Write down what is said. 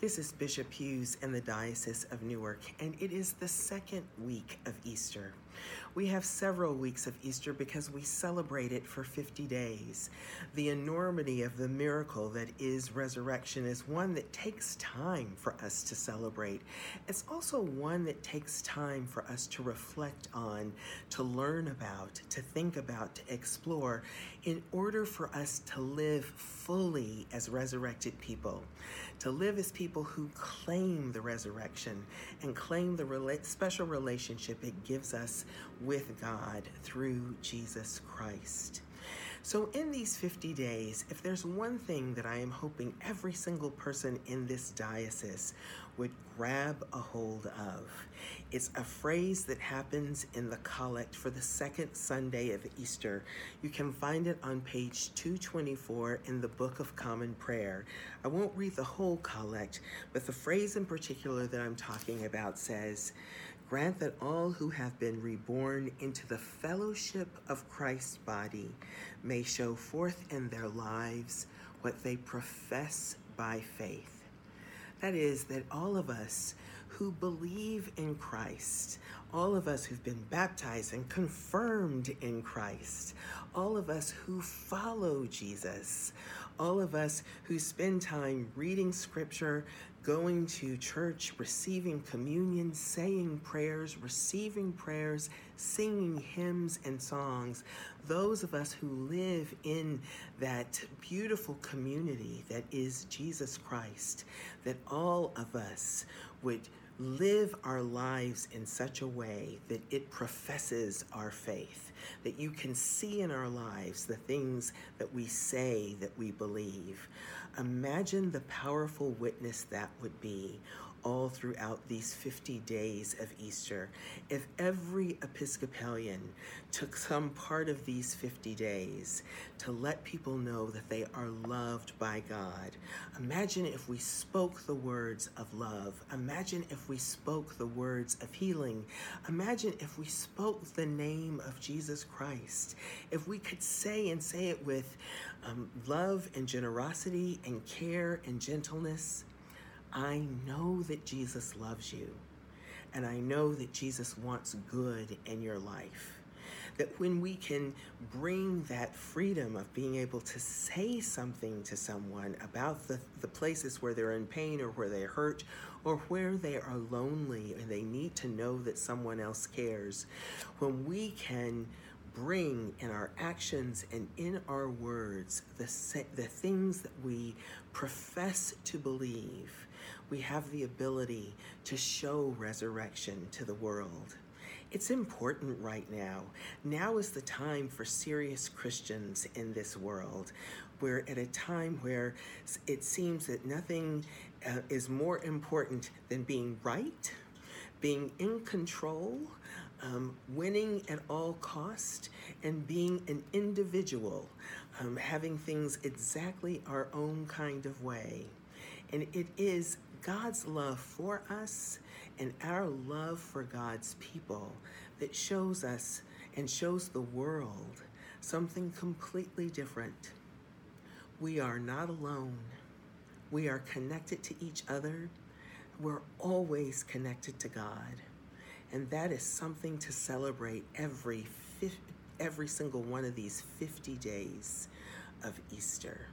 This is Bishop Hughes in the Diocese of Newark, and it is the second week of Easter. We have several weeks of Easter because we celebrate it for 50 days. The enormity of the miracle that is resurrection is one that takes time for us to celebrate. It's also one that takes time for us to reflect on, to learn about, to think about, to explore, in order for us to live fully as resurrected people, to live as people who claim the resurrection and claim the rela- special relationship it gives us with God through Jesus Christ. So, in these 50 days, if there's one thing that I am hoping every single person in this diocese would grab a hold of, it's a phrase that happens in the collect for the second Sunday of Easter. You can find it on page 224 in the Book of Common Prayer. I won't read the whole collect, but the phrase in particular that I'm talking about says, Grant that all who have been reborn into the fellowship of Christ's body may show forth in their lives what they profess by faith. That is, that all of us who believe in Christ, all of us who've been baptized and confirmed in Christ, all of us who follow Jesus, all of us who spend time reading scripture, going to church, receiving communion, saying prayers, receiving prayers, singing hymns and songs, those of us who live in that beautiful community that is Jesus Christ, that all of us would live our lives in such a way that it professes our faith, that you can see in our lives the things that we say that we believe. Imagine the powerful witness that would be all throughout these 50 days of Easter. If every Episcopalian took some part of these 50 days to let people know that they are loved by God, imagine if we spoke the words of love. Imagine if we spoke the words of healing. Imagine if we spoke the name of Jesus Christ. If we could say and say it with um, love and generosity and care and gentleness. I know that Jesus loves you, and I know that Jesus wants good in your life. That when we can bring that freedom of being able to say something to someone about the, the places where they're in pain or where they're hurt or where they are lonely and they need to know that someone else cares, when we can bring in our actions and in our words the, the things that we profess to believe, we have the ability to show resurrection to the world. It's important right now. Now is the time for serious Christians in this world. We're at a time where it seems that nothing uh, is more important than being right, being in control, um, winning at all cost, and being an individual, um, having things exactly our own kind of way. And it is God's love for us and our love for God's people that shows us and shows the world something completely different. We are not alone. We are connected to each other. We're always connected to God. And that is something to celebrate every every single one of these 50 days of Easter.